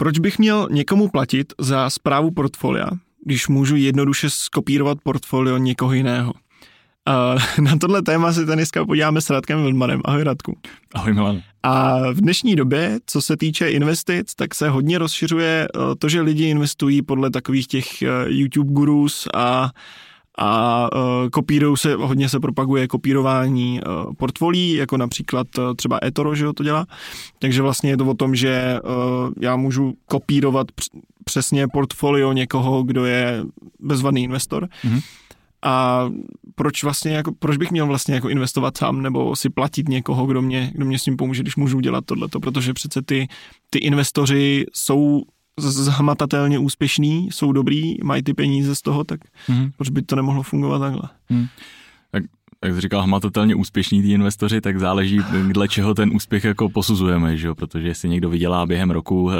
Proč bych měl někomu platit za zprávu portfolia, když můžu jednoduše skopírovat portfolio někoho jiného? Uh, na tohle téma se dneska podíváme s Radkem Wildmanem. Ahoj Radku. Ahoj Milan. A v dnešní době, co se týče investic, tak se hodně rozšiřuje to, že lidi investují podle takových těch YouTube gurus a a uh, kopírují se, hodně se propaguje kopírování uh, portfolí, jako například uh, třeba eToro, že to dělá. Takže vlastně je to o tom, že uh, já můžu kopírovat přesně portfolio někoho, kdo je bezvadný investor. Mm-hmm. A proč vlastně, jako, proč bych měl vlastně jako investovat sám nebo si platit někoho, kdo mě, kdo mě s tím pomůže, když můžu dělat tohleto, protože přece ty, ty investoři jsou zhmatatelně úspěšný, jsou dobrý, mají ty peníze z toho, tak mm. proč by to nemohlo fungovat takhle? Mm. Tak jak jsi říkal, hmatatelně úspěšní ty investoři, tak záleží, dle čeho ten úspěch jako posuzujeme, že jo? protože jestli někdo vydělá během roku e,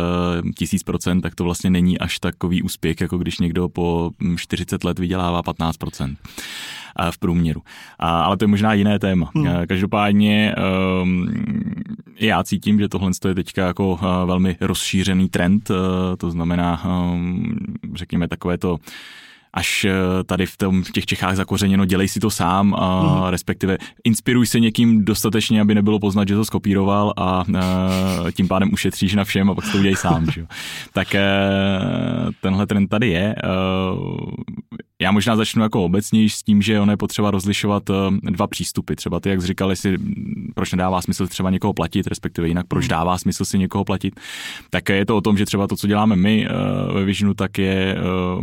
tisíc procent, tak to vlastně není až takový úspěch, jako když někdo po 40 let vydělává 15 procent v průměru. A, ale to je možná jiné téma. Hmm. Každopádně um, já cítím, že tohle je teďka jako velmi rozšířený trend, to znamená, um, řekněme, takové to až eh, tady v, tom, v těch Čechách zakořeněno, dělej si to sám, a mm. respektive inspiruj se někým dostatečně, aby nebylo poznat, že to skopíroval a, a eh, tím pádem ušetříš na všem a pak to udělej sám. Že? Tak eh, tenhle trend tady je. Já možná začnu jako obecněji s tím, že ono je potřeba rozlišovat dva přístupy. Třeba ty, jak jsi říkal, jestli, proč nedává smysl třeba někoho platit, respektive jinak, proč mm. dává smysl si někoho platit. Tak je to o tom, že třeba to, co děláme my ve Visionu, tak je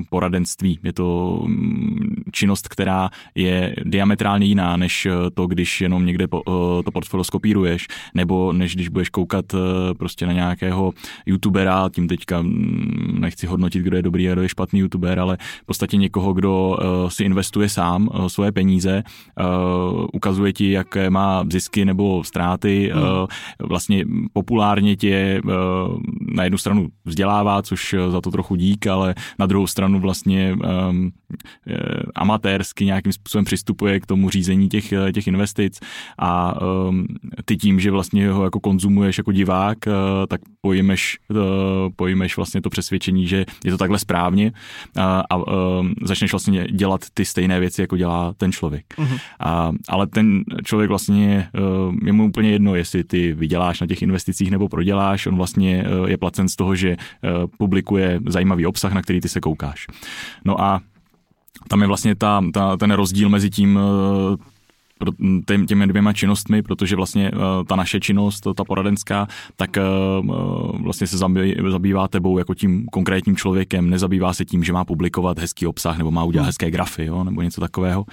poradenství. Je to mm, činnost, která je diametrálně jiná, než eh, to, když jenom někde eh, to portfolio skopíruješ, nebo než když budeš koukat eh, prostě na nějakého youtubera, tím teďka mm, nechci hodnotit, kdo je dobrý a kdo je špatný youtuber, ale v podstatě někoho, kdo si investuje sám svoje peníze, ukazuje ti, jaké má zisky nebo ztráty, hmm. vlastně populárně tě na jednu stranu vzdělává, což za to trochu dík, ale na druhou stranu vlastně um, amatérsky nějakým způsobem přistupuje k tomu řízení těch, eh, těch investic a um, ty tím, že vlastně ho jako konzumuješ jako divák, tak pojmeš, pojmeš vlastně to přesvědčení, že je to takhle správně uh, a um, začneš vlastně dělat ty stejné věci, jako dělá ten člověk. Uh-huh. A, ale ten člověk vlastně, uh, je mu úplně jedno, jestli ty vyděláš na těch investicích nebo proděláš, on vlastně uh, je placen z toho, že uh, publikuje zajímavý obsah, na který ty se koukáš. No a tam je vlastně ta, ta, ten rozdíl mezi tím eh, těmi dvěma činnostmi, protože vlastně eh, ta naše činnost, ta poradenská, tak eh, vlastně se zabývá tebou jako tím konkrétním člověkem, nezabývá se tím, že má publikovat hezký obsah nebo má udělat hmm. hezké grafy jo, nebo něco takového,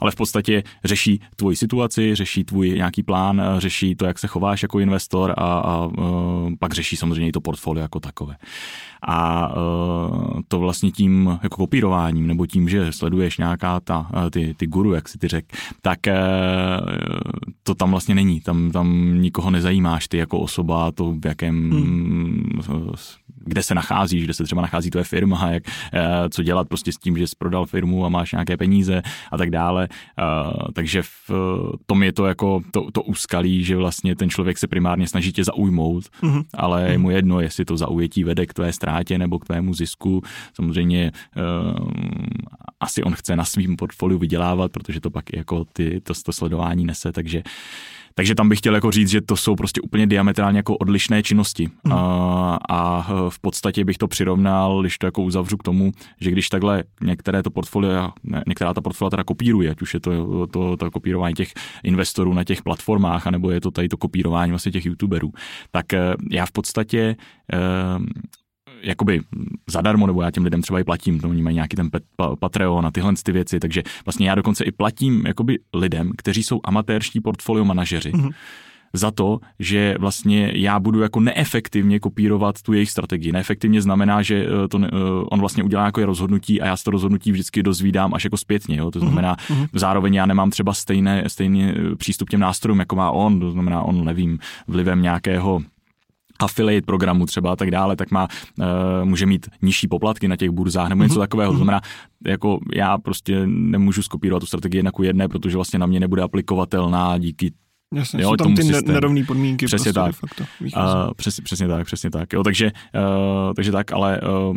ale v podstatě řeší tvoji situaci, řeší tvůj nějaký plán, řeší to, jak se chováš jako investor a, a pak řeší samozřejmě i to portfolio jako takové. A uh, to vlastně tím jako kopírováním nebo tím, že sleduješ nějaká ta, e, ty, ty guru, jak si ty řek, tak uh, to tam vlastně není. Tam, tam nikoho nezajímáš ty jako osoba, to v jakém hmm kde se nacházíš, kde se třeba nachází tvoje firma, jak, eh, co dělat prostě s tím, že jsi prodal firmu a máš nějaké peníze a tak dále. Eh, takže v tom je to jako to, to úskalí, že vlastně ten člověk se primárně snaží tě zaujmout, mm-hmm. ale je mu jedno, jestli to zaujetí vede k tvé ztrátě nebo k tvému zisku. Samozřejmě asi on chce na svým portfoliu vydělávat, protože to pak jako ty, to, to sledování nese, takže uh, takže tam bych chtěl jako říct, že to jsou prostě úplně diametrálně jako odlišné činnosti. Mm. A, a v podstatě bych to přirovnal, když to jako uzavřu k tomu, že když takhle některé to portfolia, ne, některá ta portfolia teda kopíruje, ať už je to, to, to kopírování těch investorů na těch platformách, anebo je to tady to kopírování vlastně těch youtuberů, tak eh, já v podstatě eh, jakoby zadarmo, nebo já těm lidem třeba i platím, to oni mají nějaký ten Patreon a tyhle ty věci, takže vlastně já dokonce i platím jakoby lidem, kteří jsou amatérští portfolio manažeři, mm-hmm za to, že vlastně já budu jako neefektivně kopírovat tu jejich strategii. Neefektivně znamená, že eh, to, eh, on vlastně udělá jako rozhodnutí a já z to rozhodnutí vždycky dozvídám až jako zpětně. Jo? To mhm, znamená, mm-hmm. zároveň já nemám třeba stejné, stejný eh, přístup těm nástrojům, jako má on, to znamená, on nevím, vlivem nějakého affiliate programu třeba a tak dále, tak má, uh, může mít nižší poplatky na těch burzách nebo něco mm-hmm. takového. To znamená, jako já prostě nemůžu skopírovat tu strategii jedna ku jedné, protože vlastně na mě nebude aplikovatelná díky Jasně, jo, jsou tam ty systému. nerovné podmínky. Přesně prostě tak. Facto, uh, přes, přesně tak, přesně tak. Jo, takže, uh, takže tak, ale uh,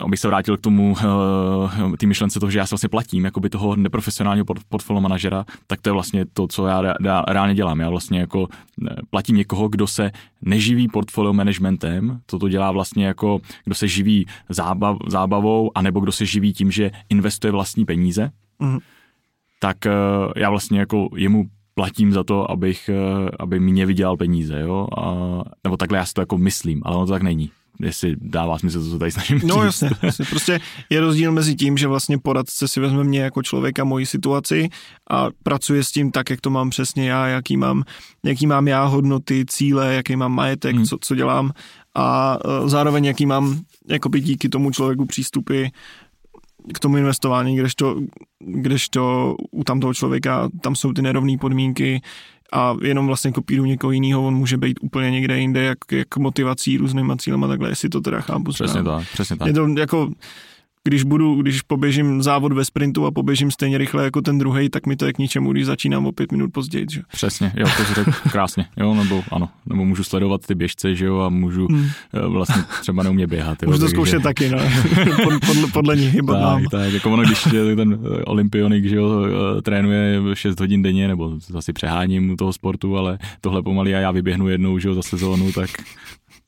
abych se vrátil k tomu, uh, ty myšlence toho, že já se vlastně platím jakoby toho neprofesionálního portfolio manažera, tak to je vlastně to, co já, reálně dělám. Já vlastně jako platím někoho, kdo se neživí portfolio managementem, to to dělá vlastně jako, kdo se živí zábav, zábavou, anebo kdo se živí tím, že investuje vlastní peníze, mm. tak uh, já vlastně jako jemu platím za to, abych, eh, aby mě vydělal peníze, jo? A, nebo takhle já si to jako myslím, ale ono to tak není jestli dává smysl to, co tady snažím No jasně, jasně, prostě je rozdíl mezi tím, že vlastně poradce si vezme mě jako člověka moji situaci a pracuje s tím tak, jak to mám přesně já, jaký mám, jaký mám já hodnoty, cíle, jaký mám majetek, hmm. co, co dělám a eh, zároveň jaký mám jakoby díky tomu člověku přístupy k tomu investování, kdežto, kdežto u tamtoho člověka tam jsou ty nerovné podmínky a jenom vlastně kopíru někoho jiného, on může být úplně někde jinde, jak, jak motivací, různýma cílema, takhle, jestli to teda chápu. Přesně tak, přesně tak. Je to jako když budu, když poběžím závod ve sprintu a poběžím stejně rychle jako ten druhý, tak mi to je k ničemu, když začínám o pět minut později. Že? Přesně, jo, to řekl krásně, jo, nebo ano, nebo můžu sledovat ty běžce, že jo, a můžu hmm. Eh, vlastně třeba neumě běhat. Jo, můžu to zkoušet taky, no, podle, podle, podle nich chyba tak, tak, jako ono, když ten olympionik, že jo, eh, trénuje 6 hodin denně, nebo zase přeháním toho sportu, ale tohle pomalý a já vyběhnu jednou, že jo, za sezónu, tak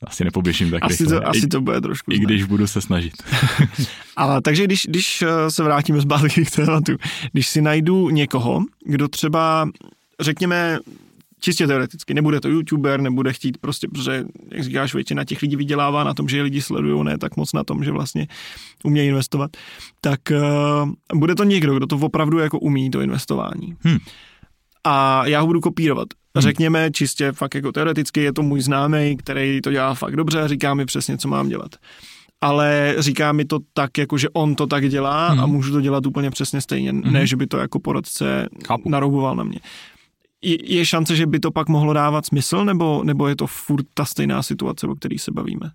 asi nepoběžím tak asi rychle. To, asi to bude trošku. I znamená. když budu se snažit. Ale takže když, když eh, se vrátíme zpátky k tématu, když si najdu někoho, kdo třeba, řekněme, čistě teoreticky, nebude to youtuber, nebude chtít prostě, protože, jak říkáš, většina těch lidí vydělává na tom, že je lidi sledují, ne tak moc na tom, že vlastně umějí investovat, tak uh, bude to někdo, kdo to opravdu jako umí, to investování. Hmm. A já ho budu kopírovat. Hmm. Řekněme čistě fakt jako teoreticky, je to můj známý, který to dělá fakt dobře a říká mi přesně, co mám dělat. Ale říká mi to tak, jako že on to tak dělá hmm. a můžu to dělat úplně přesně stejně, hmm. ne, že by to jako poradce Chápu. narouboval na mě. Je, je šance, že by to pak mohlo dávat smysl, nebo, nebo je to furt ta stejná situace, o které se bavíme?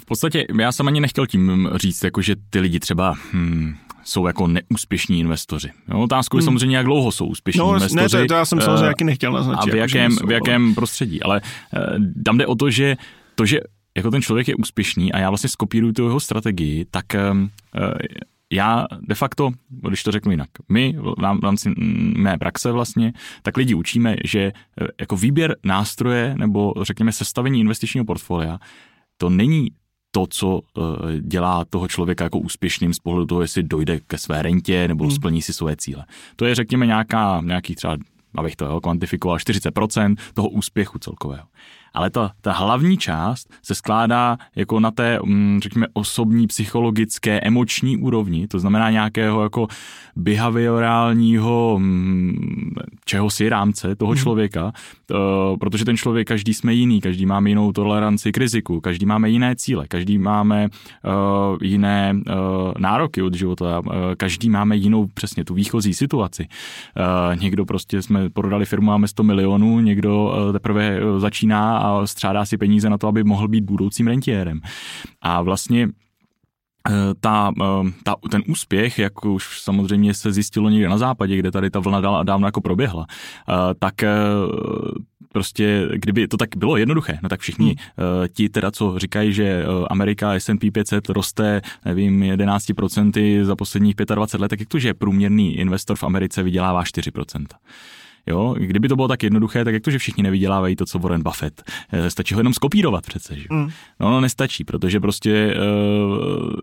V podstatě já jsem ani nechtěl tím říct, jako že ty lidi třeba hmm, jsou jako neúspěšní investoři. Jo, otázku je hmm. samozřejmě, jak dlouho jsou úspěšní no, investoři. Ne, to, to já jsem samozřejmě uh, nechtěl naznačit. A v jako, jakém, jako, v jakém prostředí. Ale uh, tam jde o to, že to, že jako ten člověk je úspěšný a já vlastně skopíruju tu jeho strategii, tak uh, já de facto, když to řeknu jinak, my v rámci mé praxe vlastně, tak lidi učíme, že jako výběr nástroje nebo řekněme sestavení investičního portfolia, to není to, co eh, dělá toho člověka jako úspěšným z pohledu toho, jestli dojde ke své rentě nebo hmm. splní si své cíle. To je, řekněme, nějaká, nějaký třeba, abych to kvantifikoval, 40% toho úspěchu celkového ale ta, ta hlavní část se skládá jako na té, mm, řekněme, osobní, psychologické, emoční úrovni, to znamená nějakého jako behaviorálního mm, čeho si rámce toho hmm. člověka, protože ten člověk, každý jsme jiný, každý máme jinou toleranci k riziku, každý máme jiné cíle, každý máme uh, jiné uh, nároky od života, uh, každý máme jinou přesně tu výchozí situaci. Někdo prostě jsme prodali firmu, máme 100 milionů, někdo teprve začíná a střádá si peníze na to, aby mohl být budoucím rentiérem. A vlastně eh, ta, eh, ta, ten úspěch, jak už samozřejmě se zjistilo někde na západě, kde tady ta vlna dávno jako proběhla, eh, tak prostě, kdyby to tak bylo jednoduché, no tak všichni hmm. ti teda, co říkají, že Amerika S&P 500 roste, nevím, 11% za posledních 25 let, tak jak to, že průměrný investor v Americe vydělává 4%? Jo? Kdyby to bylo tak jednoduché, tak jak to, že všichni nevydělávají to, co Warren Buffett. Eh, stačí ho jenom skopírovat přece. Že? Mm. No, no, nestačí, protože prostě uh,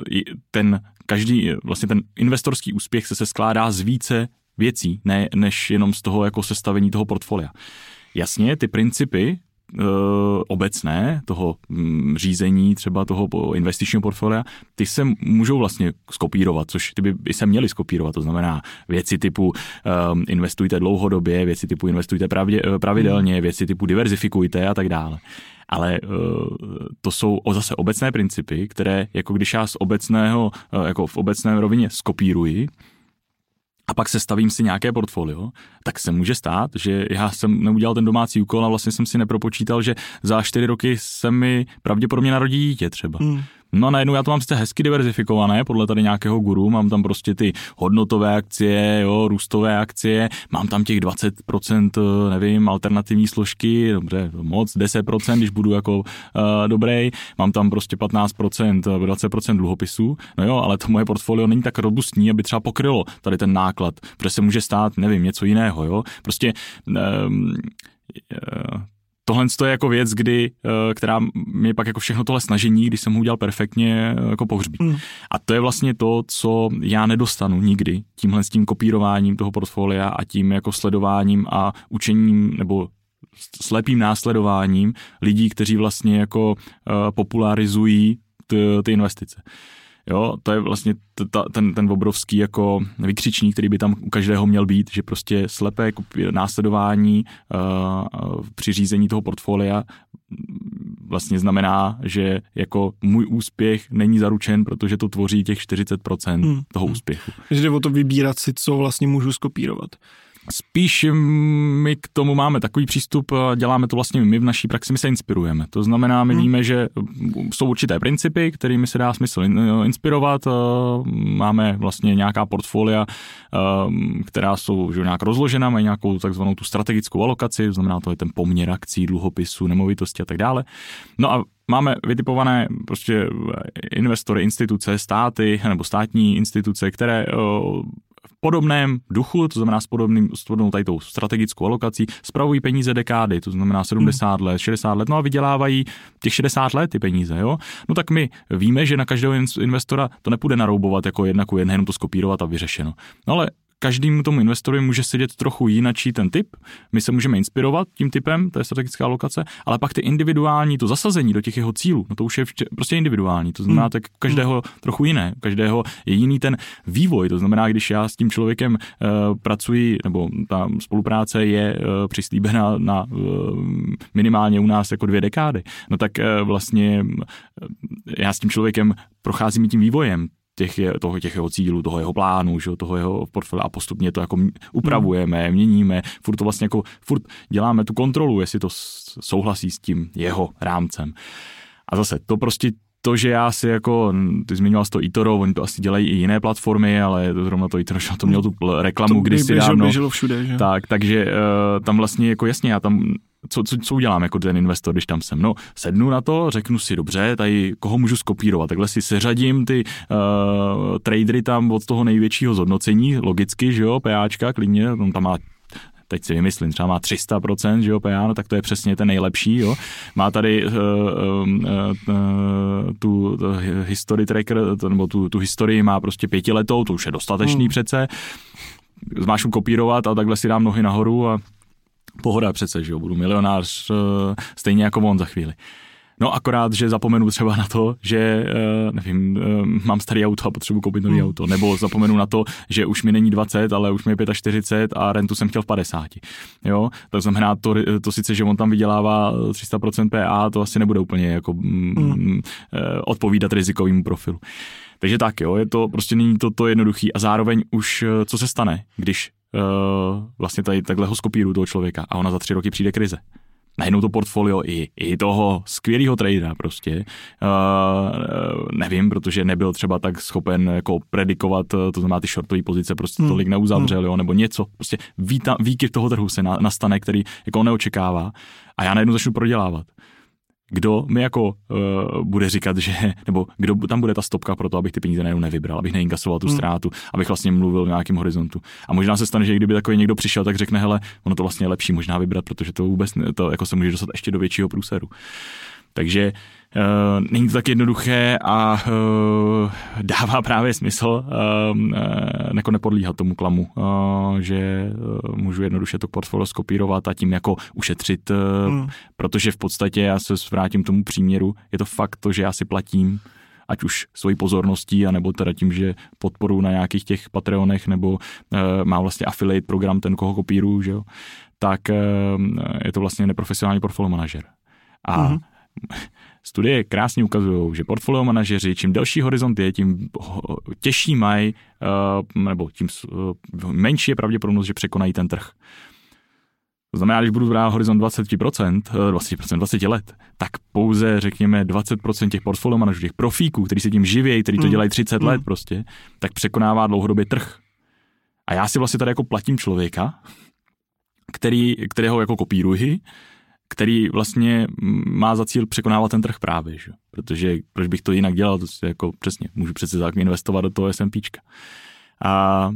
ten každý, vlastně ten investorský úspěch se, se skládá z více věcí, ne, než jenom z toho jako sestavení toho portfolia. Jasně, ty principy, Eh, obecné, toho mm, řízení třeba toho investičního portfolia, ty se můžou vlastně skopírovat, což ty by se měly skopírovat, to znamená věci typu um, investujte dlouhodobě, věci typu investujte pravdě, eh, pravidelně, hmm. věci typu diverzifikujte a tak dále. Ale uh, to jsou zase obecné principy, které jako když já z obecného, uh, jako v obecné rovině skopíruji, a pak se stavím si nějaké portfolio, tak se může stát, že já jsem neudělal ten domácí úkol a vlastně jsem si nepropočítal, že za čtyři roky se mi pravděpodobně narodí dítě třeba. Hmm. No a najednou já to mám sice hezky diverzifikované, podle tady nějakého guru, mám tam prostě ty hodnotové akcie, jo, růstové akcie, mám tam těch 20%, eh, nevím, alternativní složky, dobře, moc, 10%, když budu jako uh, dobrý, mám tam prostě 15%, 20% dluhopisů, no jo, ale to moje portfolio není tak robustní, aby třeba pokrylo tady ten náklad, protože se může stát, nevím, něco jiného, jo, prostě um, tohle je jako věc, kdy, eh, která mě pak jako všechno tohle snažení, když jsem ho udělal perfektně, eh, jako pohřbí. Mm. A to je vlastně to, co já nedostanu nikdy tímhle s tím kopírováním toho portfolia a tím jako sledováním a učením nebo slepým následováním lidí, kteří vlastně jako uh, popularizují ty, ty investice. Jo, to je vlastně ta, ten, ten obrovský jako vykřičník, který by tam u každého měl být, že prostě slepé následování uh, při řízení toho portfolia vlastně znamená, že jako můj úspěch není zaručen, protože to tvoří těch 40% hmm. toho úspěchu. Takže jde o to vybírat si, co vlastně můžu skopírovat. Spíš my k tomu máme takový přístup, děláme to vlastně my v naší praxi, my se inspirujeme. To znamená, my hmm. víme, že jsou určité principy, kterými se dá smysl inspirovat. Máme vlastně nějaká portfolia, která jsou že nějak rozložena, mají nějakou takzvanou tu strategickou alokaci, to znamená, to je ten poměr akcí, dluhopisů, nemovitosti a tak dále. No a máme vytipované prostě investory, instituce, státy nebo státní instituce, které podobném duchu, to znamená s, podobným, s podobnou tady tou strategickou alokací, spravují peníze dekády, to znamená 70 hmm. let, 60 let, no a vydělávají těch 60 let ty peníze, jo. No tak my víme, že na každého investora to nepůjde naroubovat jako jedna ku jenom to skopírovat a vyřešeno. No ale každému tomu investorovi může sedět trochu jinačí ten typ. My se můžeme inspirovat tím typem, to je strategická alokace, ale pak ty individuální, to zasazení do těch jeho cílů, no to už je prostě individuální. To znamená, hmm. tak každého trochu jiné, každého je jiný ten vývoj. To znamená, když já s tím člověkem uh, pracuji, nebo ta spolupráce je uh, přislíbena na uh, minimálně u nás jako dvě dekády, no tak uh, vlastně uh, já s tím člověkem procházím tím vývojem těch, toho, těch jeho cílů, toho jeho plánu, že, toho jeho portfolia a postupně to jako upravujeme, hmm. měníme, furt to vlastně jako, furt děláme tu kontrolu, jestli to souhlasí s tím jeho rámcem. A zase to prostě to, že já si jako, ty zmiňoval to eToro, oni to asi dělají i jiné platformy, ale to zrovna to eToro, to mělo tu reklamu to si dávno. Běželo všude, že? Tak, takže uh, tam vlastně jako jasně, já tam co, co, co udělám jako ten investor, když tam jsem? No, sednu na to, řeknu si, dobře, tady koho můžu skopírovat, takhle si seřadím ty uh, tradery tam od toho největšího zhodnocení, logicky, že jo, PAčka, klidně, on tam má teď si vymyslím, třeba má 300%, že jo, PA, no tak to je přesně ten nejlepší, jo. Má tady uh, uh, uh, tu, tu history tracker, to, nebo tu, tu historii má prostě pětiletou, to už je dostatečný hmm. přece. Máš kopírovat a takhle si dám nohy nahoru a pohoda přece, že jo, budu milionář eh, stejně jako on za chvíli. No akorát, že zapomenu třeba na to, že, eh, nevím, eh, mám starý auto a potřebuji koupit nový hmm. auto, nebo zapomenu na to, že už mi není 20, ale už mi je 45 a rentu jsem chtěl v 50. Jo, to znamená, to, to sice, že on tam vydělává 300% PA, to asi nebude úplně jako mm, hmm. odpovídat rizikovému profilu. Takže tak jo, je to, prostě není to, to jednoduchý a zároveň už co se stane, když vlastně tady takhle ho skopíru toho člověka a ona za tři roky přijde krize. Najednou to portfolio i, i toho skvělého tradera prostě, uh, nevím, protože nebyl třeba tak schopen jako predikovat, to znamená ty shortové pozice prostě hmm. tolik neuzavřel, hmm. jo, nebo něco, prostě výta, výkyv toho trhu se na, nastane, který jako on neočekává a já najednou začnu prodělávat kdo mi jako uh, bude říkat, že, nebo kdo tam bude ta stopka pro to, abych ty peníze najednou nevybral, abych neinkasoval tu hmm. ztrátu, abych vlastně mluvil v nějakém horizontu. A možná se stane, že kdyby takový někdo přišel, tak řekne, hele, ono to vlastně je lepší možná vybrat, protože to vůbec ne, to jako se může dostat ještě do většího průseru. Takže uh, není to tak jednoduché a uh, dává právě smysl uh, uh, jako nepodlíhat tomu klamu, že můžu jednoduše to portfolio skopírovat a tím jako ušetřit, uh, mm. protože v podstatě já se vrátím k tomu příměru, je to fakt to, že já si platím ať už svojí pozorností, anebo teda tím, že podporu na nějakých těch Patreonech, nebo uh, má vlastně affiliate program, ten, koho kopíru, že jo, tak uh, je to vlastně neprofesionální portfolio manažer. A mm-hmm Studie krásně ukazují, že portfolio manažeři, čím delší horizont je, tím těžší mají, eh, nebo tím eh, menší je pravděpodobnost, že překonají ten trh. To znamená, když budu brát horizont 20%, 20%, 20 let, tak pouze, řekněme, 20% těch portfolio manažerů, těch profíků, kteří se tím živějí, kteří to hmm. dělají 30 mm. let prostě, tak překonává dlouhodobě trh. A já si vlastně tady jako platím člověka, který, kterého jako kopíruji, který vlastně má za cíl překonávat ten trh právě, že? protože proč bych to jinak dělal, to je jako přesně, můžu přece tak investovat do toho SMPčka. A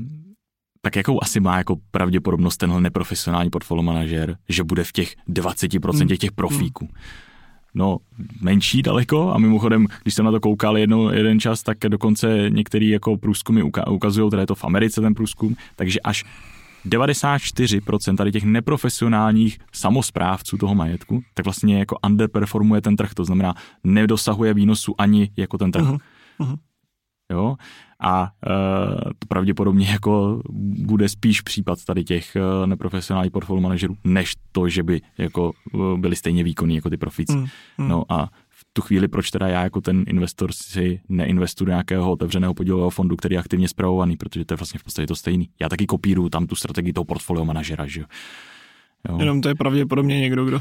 tak jakou asi má jako pravděpodobnost tenhle neprofesionální portfolio manažer, že bude v těch 20% hmm. těch profíků? No, menší daleko a mimochodem, když jsem na to koukal jedno, jeden čas, tak dokonce některý jako průzkumy ukazují, teda je to v Americe ten průzkum, takže až 94% tady těch neprofesionálních samozprávců toho majetku, tak vlastně jako underperformuje ten trh, to znamená nedosahuje výnosu ani jako ten trh. Uh-huh. Uh-huh. Jo? A e, to pravděpodobně jako bude spíš případ tady těch e, neprofesionálních portfolio manažerů, než to, že by jako e, byli stejně výkonní jako ty profíci. Mm, mm. No a tu chvíli, proč teda já jako ten investor si neinvestuji do nějakého otevřeného podílového fondu, který je aktivně zpravovaný, protože to je vlastně v podstatě to stejný. Já taky kopíruju tam tu strategii toho portfolio manažera, že jo. Jo. Jenom to je pravděpodobně někdo, kdo...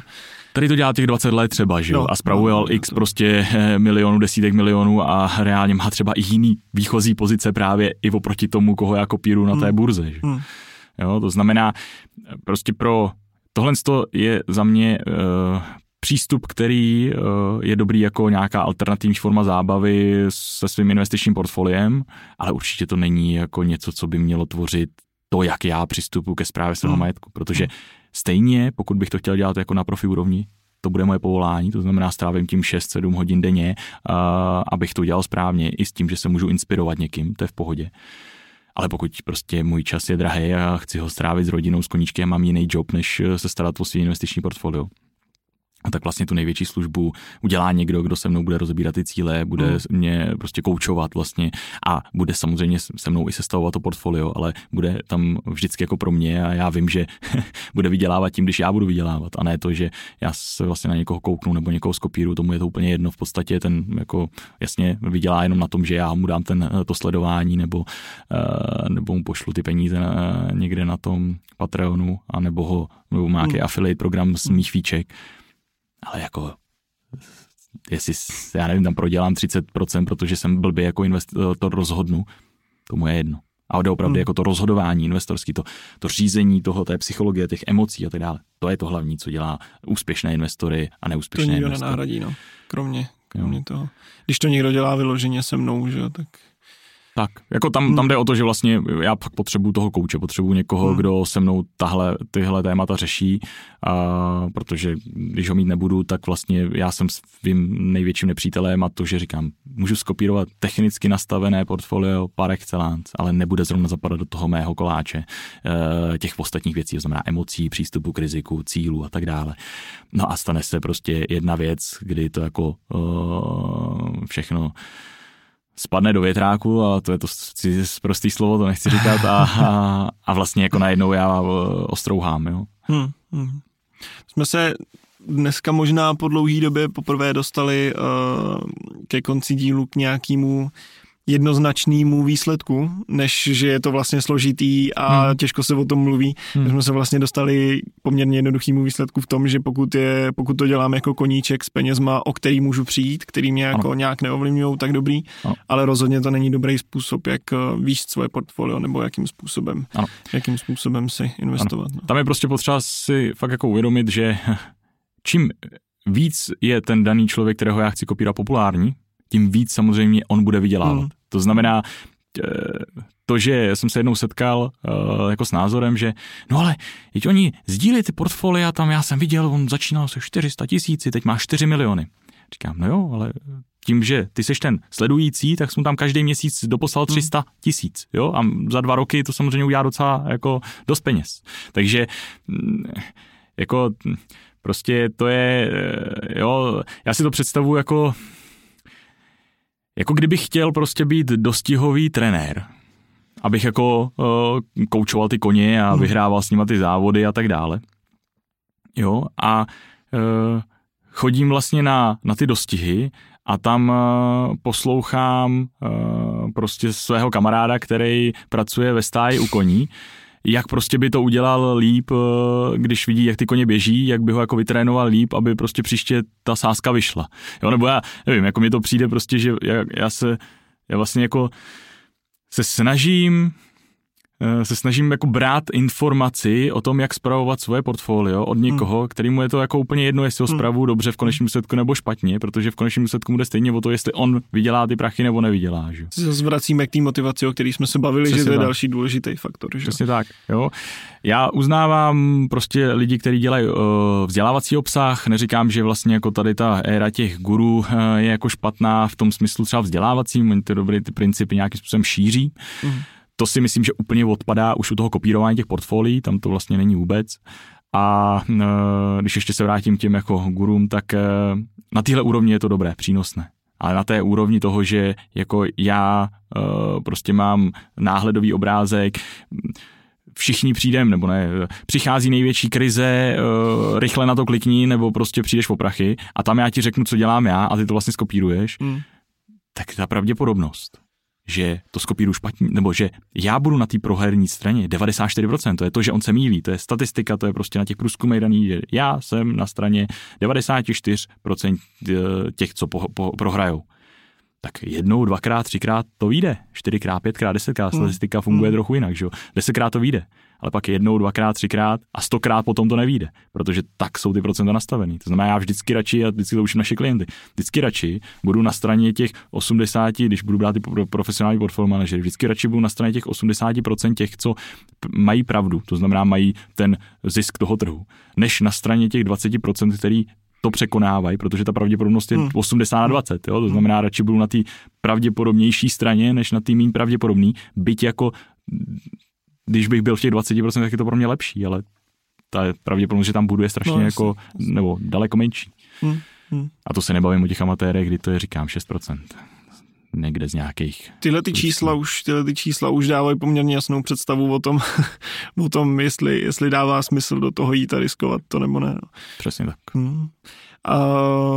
Tady to dělá těch 20 let třeba, že jo, no, a spravoval no, x to... prostě eh, milionů, desítek milionů a reálně má třeba i jiný výchozí pozice právě i oproti tomu, koho já kopíru na té hmm. burze, že? Hmm. Jo, to znamená, prostě pro tohle je za mě uh, přístup, který uh, je dobrý jako nějaká alternativní forma zábavy se svým investičním portfoliem, ale určitě to není jako něco, co by mělo tvořit to, jak já přistupuji ke zprávě svého hmm. majetku, protože hmm Stejně, pokud bych to chtěl dělat jako na profi úrovni, to bude moje povolání, to znamená strávím tím 6-7 hodin denně, uh, abych to dělal správně, i s tím, že se můžu inspirovat někým, to je v pohodě. Ale pokud prostě můj čas je drahý a chci ho strávit s rodinou, s koníčky a mám jiný job, než se starat o svý investiční portfolio, a tak vlastně tu největší službu udělá někdo, kdo se mnou bude rozebírat ty cíle, bude mm. mě prostě koučovat vlastně a bude samozřejmě se mnou i sestavovat to portfolio, ale bude tam vždycky jako pro mě a já vím, že bude vydělávat tím, když já budu vydělávat a ne to, že já se vlastně na někoho kouknu nebo někoho skopíru, tomu je to úplně jedno. V podstatě ten jako jasně vydělá jenom na tom, že já mu dám ten, to sledování nebo, uh, nebo mu pošlu ty peníze na, někde na tom Patreonu a nebo ho nebo má nějaký mm. affiliate program z mých fíček ale jako jestli, já nevím, tam prodělám 30%, protože jsem blbě jako investor rozhodnu, tomu je jedno. A jde opravdu hmm. jako to rozhodování investorský, to, to řízení toho, té psychologie, těch emocí a tak dále. To je to hlavní, co dělá úspěšné investory a neúspěšné to investory. To nenahradí, no. Kromě, kromě toho. Když to někdo dělá vyloženě se mnou, že tak tak, jako tam, tam hmm. jde o to, že vlastně já fakt potřebuju toho kouče, potřebuju někoho, hmm. kdo se mnou tahle, tyhle témata řeší, a, protože když ho mít nebudu, tak vlastně já jsem svým největším nepřítelem a to, že říkám, můžu skopírovat technicky nastavené portfolio par excellence, ale nebude zrovna zapadat do toho mého koláče e, těch ostatních věcí, to znamená emocí, přístupu k riziku, cílu a tak dále. No a stane se prostě jedna věc, kdy to jako e, všechno spadne do větráku a to je to prostý slovo, to nechci říkat a, a, a vlastně jako najednou já eh, ostrouhám, jo. Hmm, hmm. Jsme se dneska možná po dlouhé době poprvé dostali uh, ke konci dílu k nějakému jednoznačnému výsledku, než že je to vlastně složitý a hmm. těžko se o tom mluví. Hmm. jsme se vlastně dostali poměrně jednoduchýmu výsledku v tom, že pokud, je, pokud to dělám jako koníček s penězma, o který můžu přijít, který mě jako ano. nějak neovlivňují, tak dobrý, ano. ale rozhodně to není dobrý způsob, jak eh, výst svoje portfolio nebo jakým způsobem, ano. jakým způsobem si investovat. No. Tam je prostě potřeba si fakt jako uvědomit, že čím víc je ten daný člověk, kterého já chci kopírovat populární, tím víc samozřejmě on bude vydělávat. Hmm. To znamená, eh, to, že jsem se jednou setkal uh, jako s názorem, že no ale teď oni sdílí ty portfolia, tam já jsem viděl, on začínal se 400 tisíci, teď má 4 miliony. Říkám, no jo, ale tím, že ty seš ten sledující, tak jsem tam každý měsíc doposlal 300 hmm. tisíc, jo, a za dva roky to samozřejmě udělá docela jako dost peněz. Takže mm, jako prostě to je, eh, jo, já si to představuji jako jako kdybych chtěl prostě být dostihový trenér, abych jako uh, koučoval ty koně a hmm. vyhrával s nimi ty závody a tak dále. Jo, a uh, chodím vlastně na, na ty dostihy a tam uh, poslouchám uh, prostě svého kamaráda, který pracuje ve stáji u koní, jak prostě by to udělal líp, eh, když vidí, jak ty koně běží, jak by ho jako vytrénoval líp, aby prostě příště ta sázka vyšla. Jo, nebo já nevím, jako mi to přijde prostě, že já, já se, já vlastně jako se snažím se snažím jako brát informaci o tom, jak spravovat svoje portfolio od někoho, hmm. kterýmu je to jako úplně jedno, jestli ho spravu hmm. dobře v konečném důsledku nebo špatně, protože v konečném důsledku bude stejně o to, jestli on vydělá ty prachy nebo nevydělá. Že? Zase vracíme k té motivaci, o který jsme se bavili, Přesně že to je tak. další důležitý faktor. Že? Přesně tak. Jo. Já uznávám prostě lidi, kteří dělají uh, vzdělávací obsah, neříkám, že vlastně jako tady ta éra těch gurů uh, je jako špatná v tom smyslu třeba vzdělávacím, oni ty dobré ty principy nějakým způsobem šíří. Hmm to si myslím, že úplně odpadá už u toho kopírování těch portfolií, tam to vlastně není vůbec. A e, když ještě se vrátím k těm jako gurům, tak e, na téhle úrovni je to dobré, přínosné. Ale na té úrovni toho, že jako já e, prostě mám náhledový obrázek, všichni přijdem, nebo ne, přichází největší krize, rychle na to klikni, nebo prostě přijdeš po prachy a tam já ti řeknu, co dělám já a ty to vlastně skopíruješ, mm. tak ta pravděpodobnost, že to skopíru špatně, nebo že já budu na té proherní straně 94%, to je to, že on se mílí, to je statistika, to je prostě na těch průzkumech daný, že já jsem na straně 94% eh, těch, co po, po, prohrajou. Tak jednou, dvakrát, třikrát to vyjde, čtyřikrát, pětkrát, desetkrát, hmm. statistika funguje hmm. trochu jinak, že jo? Desetkrát to vyjde ale pak jednou, dvakrát, třikrát a stokrát potom to nevíde, protože tak jsou ty procenta nastavený. To znamená, já vždycky radši, a vždycky to učím naše klienty, vždycky radši budu na straně těch 80, když budu brát ty profesionální portfolio manažery, vždycky radši budu na straně těch 80% těch, co mají pravdu, to znamená, mají ten zisk toho trhu, než na straně těch 20%, který to překonávají, protože ta pravděpodobnost je hmm. 80 na 20. Jo? To znamená, radši budu na té pravděpodobnější straně, než na té méně pravděpodobný, byť jako když bych byl v těch 20%, tak je to pro mě lepší, ale ta pravděpodobnost, že tam budu, je strašně no, jako, jasný. nebo daleko menší. Hmm, hmm. A to se nebavím o těch amatérech, kdy to je, říkám, 6%. Někde z nějakých... Tyhle ty čísla už, tyhle ty čísla už dávají poměrně jasnou představu o tom, o tom jestli, jestli dává smysl do toho jít a riskovat to nebo ne. No. Přesně tak. Hmm.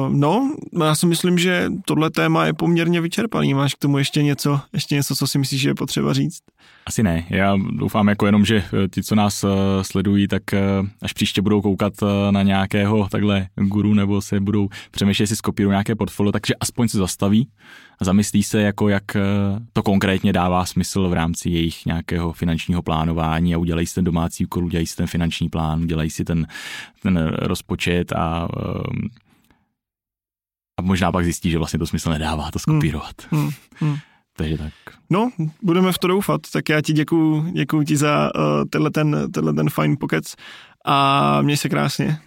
No, já si myslím, že tohle téma je poměrně vyčerpaný. Máš k tomu ještě něco, ještě něco, co si myslíš, že je potřeba říct? Asi ne. Já doufám jako jenom, že eh, ti, co nás uh, sledují, tak uh, až příště budou koukat na nějakého takhle guru nebo se budou přemýšlet, jestli skopírují nějaké portfolio, takže aspoň se zastaví zamyslí se, jako jak to konkrétně dává smysl v rámci jejich nějakého finančního plánování a udělají si ten domácí úkol, udělají si ten finanční plán, udělají si ten, ten rozpočet a um, a možná pak zjistí, že vlastně to smysl nedává to skopírovat. Hmm, hmm, hmm. Takže tak. No, budeme v to doufat. Tak já ti děkuju, děkuju ti za uh, tenhle, ten, tenhle ten fine pokec a měj se krásně.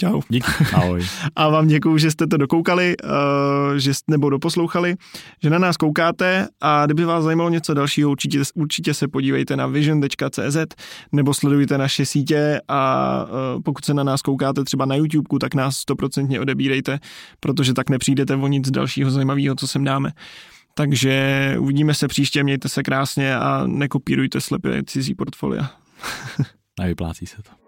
Čau. Díky. Ahoj. A vám děkuju, že jste to dokoukali, uh, že jste, nebo doposlouchali, že na nás koukáte a kdyby vás zajímalo něco dalšího, určitě, určitě se podívejte na vision.cz nebo sledujte naše sítě a uh, pokud se na nás koukáte třeba na YouTube, tak nás stoprocentně odebírejte, protože tak nepřijdete o nic dalšího zajímavého, co sem dáme. Takže uvidíme se příště, mějte se krásně a nekopírujte slepě cizí portfolia. Nevyplácí se to.